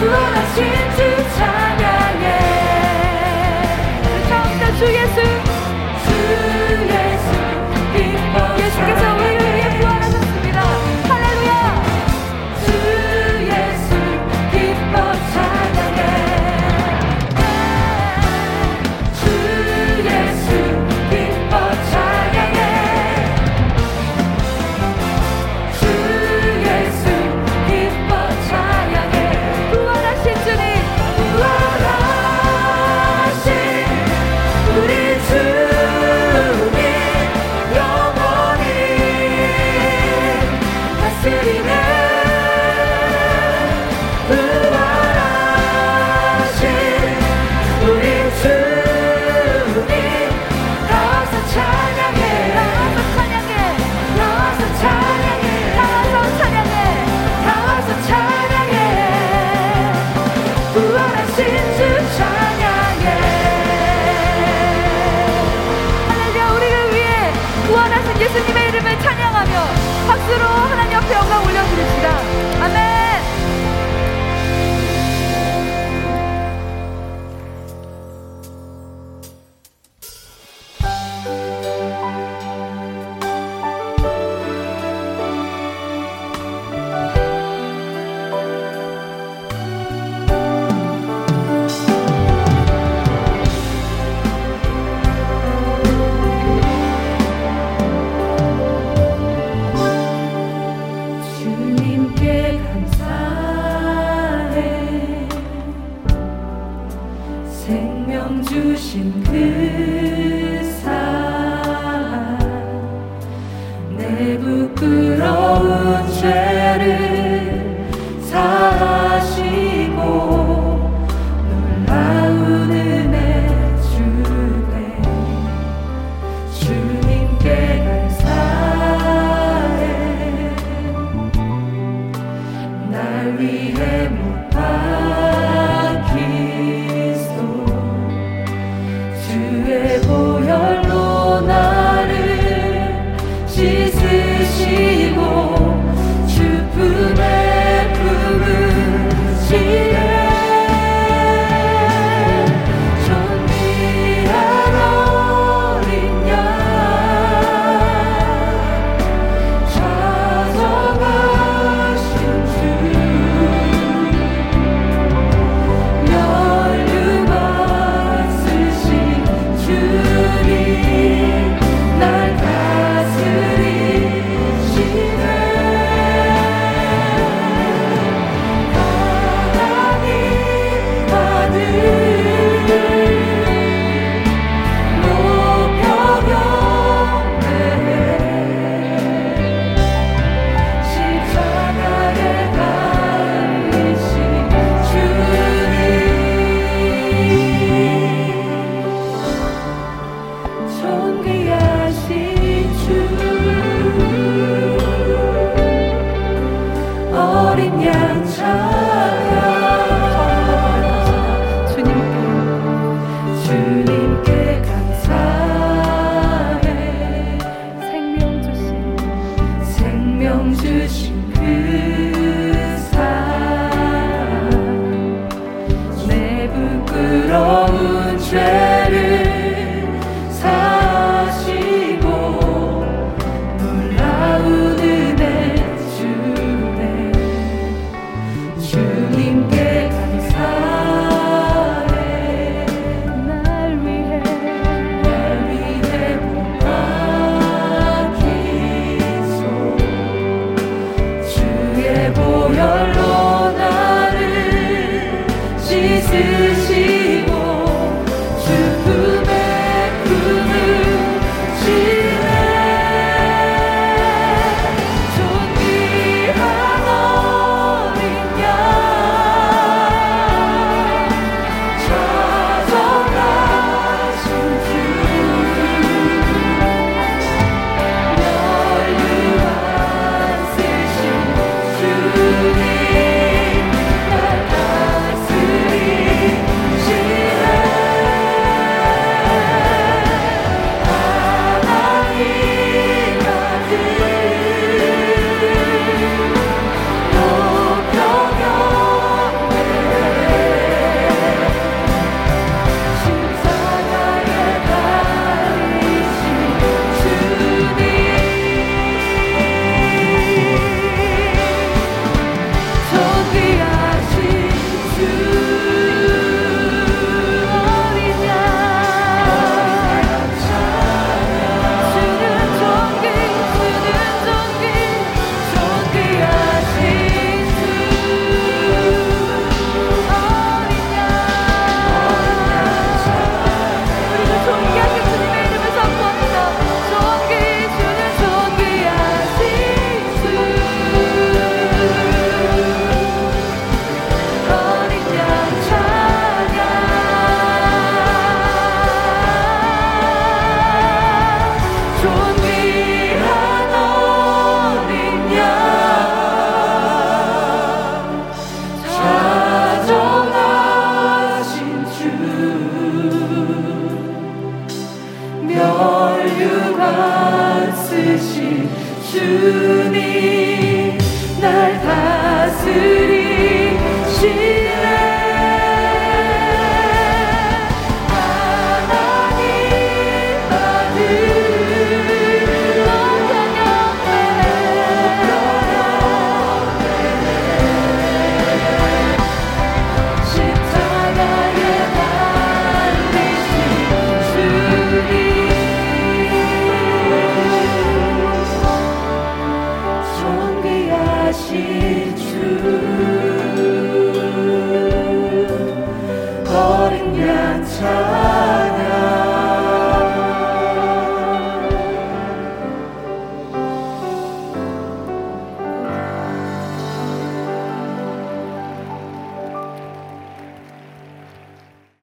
Lord, I see. 박수로 하나님 앞에 영광 올려드립시다. Hallelujah. 쓰시